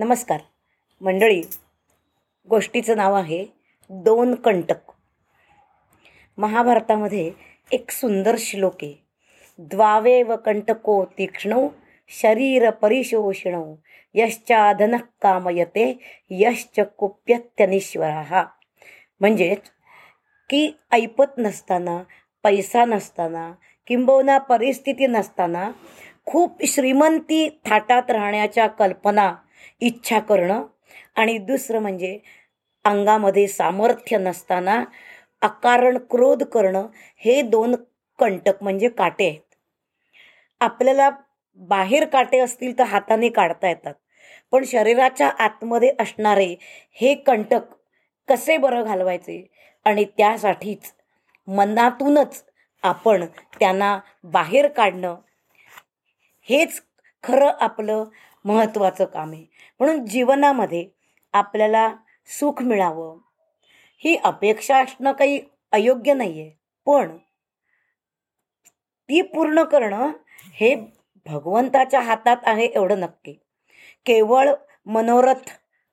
नमस्कार. मंडळी गोष्टीचं नाव आहे दोन कंटक. महाभारतामध्ये एक सुंदर श्लोक आहे. व कंटको तीक्ष्णौ शरीर परिशोषणौ यश्चाधन कामयते यश्च कुप्यत्यनिश्वरा. म्हणजेच की ऐपत नसताना पैसा नसताना किंबहुना परिस्थिती नसताना खूप श्रीमंती थाटात राहण्याच्या कल्पना इच्छा करणं. आणि दुसरं म्हणजे अंगामध्ये सामर्थ्य नसताना अकारण क्रोध करणं हे दोन कंटक म्हणजे काटे आहेत. आपल्याला बाहेर काटे असतील तर हाताने काढता येतात. पण शरीराच्या आतमध्ये असणारे हे कंटक कसे बरं घालवायचे? आणि त्यासाठीच मनातूनच आपण त्यांना बाहेर काढणं हेच खरं आपलं महत्त्वाचं काम आहे. म्हणून जीवनामध्ये आपल्याला सुख मिळावं ही अपेक्षा असणं काही अयोग्य नाही आहे पण ती पूर्ण करणं हे भगवंताच्या हातात आहे एवढं नक्की. केवळ मनोरथ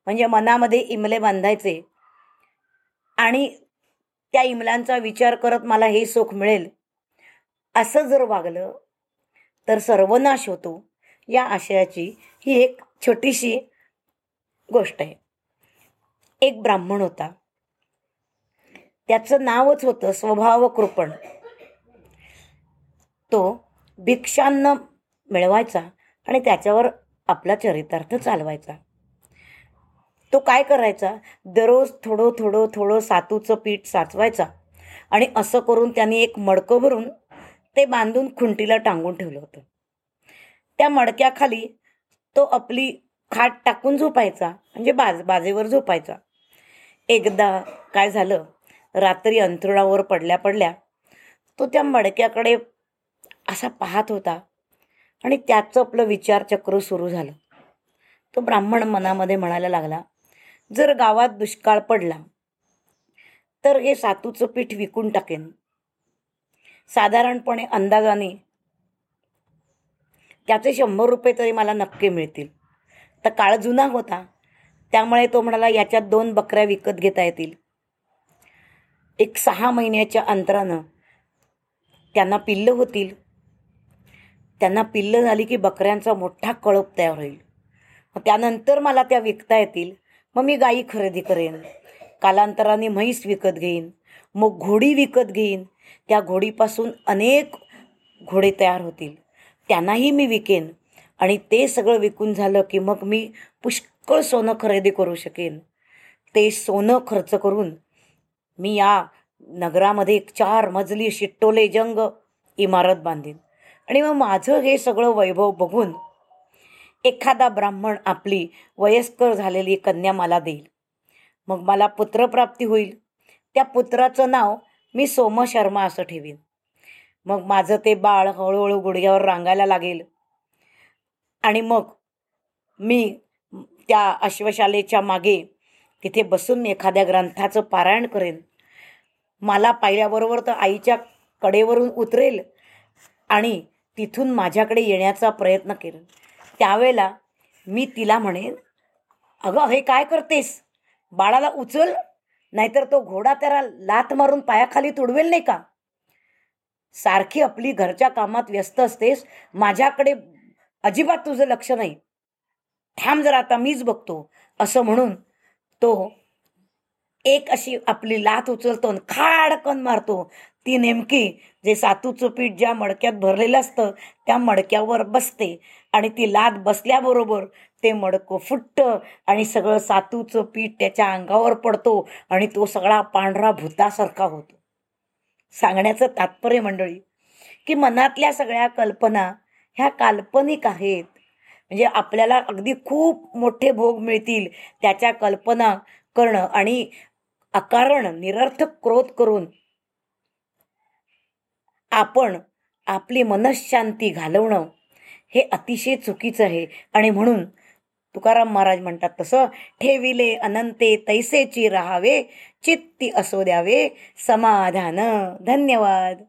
म्हणजे मनामध्ये इमले बांधायचे आणि त्या इमलांचा विचार करत मला हे सुख मिळेल असं जर वागलं तर सर्वनाश होतो या आशयाची ही एक छोटीशी गोष्ट आहे. एक ब्राह्मण होता. त्याचं नावच होतं स्वभाव कृपण. तो भिक्षान्न मिळवायचा आणि त्याच्यावर आपला चरितार्थ चालवायचा. तो काय करायचा? दररोज थोडं थोडं थोडं सातूचं पीठ साचवायचा आणि असं करून त्यांनी एक मडकं भरून ते बांधून खुंटीला टांगून ठेवलं होतं. त्या मडक्याखाली तो आपली खाट टाकून झोपायचा म्हणजे बाज बाजेवर झोपायचा. एकदा काय झालं रात्री अंथरुणावर पडल्या पडल्या तो त्या मडक्याकडे असा पाहत होता आणि त्याचं आपलं विचारचक्र सुरू झालं. तो ब्राह्मण मनामध्ये म्हणायला लागला जर गावात दुष्काळ पडला तर हे सातूचं पीठ विकून टाकेन. साधारणपणे अंदाजाने त्याचे शंभर रुपये तरी मला नक्की मिळतील. तर काळ जुना होता. त्यामुळे तो म्हणाला याच्यात दोन बकऱ्या विकत घेता येतील. एक सहा महिन्याच्या अंतरानं त्यांना पिल्लं होतील. त्यांना पिल्लं झाली की बकऱ्यांचा मोठा कळप तयार होईल. मग त्यानंतर मला त्या विकता येतील. मग मी गाई खरेदी करेन. कालांतराने म्हैस विकत घेईन. मग घोडी विकत घेईन. त्या घोडीपासून अनेक घोडे तयार होतील. त्यांनाही मी विकेन. आणि ते सगळं विकून झालं की मग मी पुष्कळ सोनं खरेदी करू शकेन. ते सोनं खर्च करून मी या नगरामध्ये एक चार मजली शिट्टोले जंग इमारत बांधीन. आणि मग माझं हे सगळं वैभव बघून एखादा ब्राह्मण आपली वयस्कर झालेली कन्या मला देईल. मग मला पुत्रप्राप्ती होईल. त्या पुत्राचं नाव मी सोम शर्मा असं ठेवीन. मग माझं ते बाळ हळूहळू गुडघ्यावर रांगायला लागेल. आणि मग मी त्या अश्वशालेच्या मागे तिथे बसून एखाद्या ग्रंथाचं पारायण करेन. मला पाहिल्याबरोबर तर आईच्या कडेवरून उतरेल आणि तिथून माझ्याकडे येण्याचा प्रयत्न केला त्यावेळेला मी तिला म्हणेन अगं हे काय करतेस? बाळाला उचल नाहीतर तो घोडा त्याला लात मारून पायाखाली तुडवेल नाही का? सारखी आपली घरच्या कामात व्यस्त असतेस माझ्याकडे अजिबात तुझं लक्ष नाही. थांब जर आता मीच बघतो. असं म्हणून तो एक अशी आपली लात उचलतो आणि खाडकन मारतो. ती नेमकी जे सातूचं पीठ ज्या मडक्यात भरलेलं असतं त्या मडक्यावर बसते आणि ती लात बसल्याबरोबर ते मडकं फुटतं आणि सगळं सातूचं पीठ त्याच्या अंगावर पडतो आणि तो सगळा पांढरा भूतासारखा होतो. सांगण्याचं तात्पर्य मंडळी की मनातल्या सगळ्या कल्पना ह्या काल्पनिक आहेत. म्हणजे आपल्याला अगदी खूप मोठे भोग मिळतील त्याच्या कल्पना करणं आणि अकारण निरर्थक क्रोध करून आपण आपली मनशांती घालवणं हे अतिशय चुकीचं आहे. आणि म्हणून तुकाराम महाराज म्हणतात तसं ठेविले अनंते तैसेची राहावे चित्ती असो द्यावे. समाधान. धन्यवाद.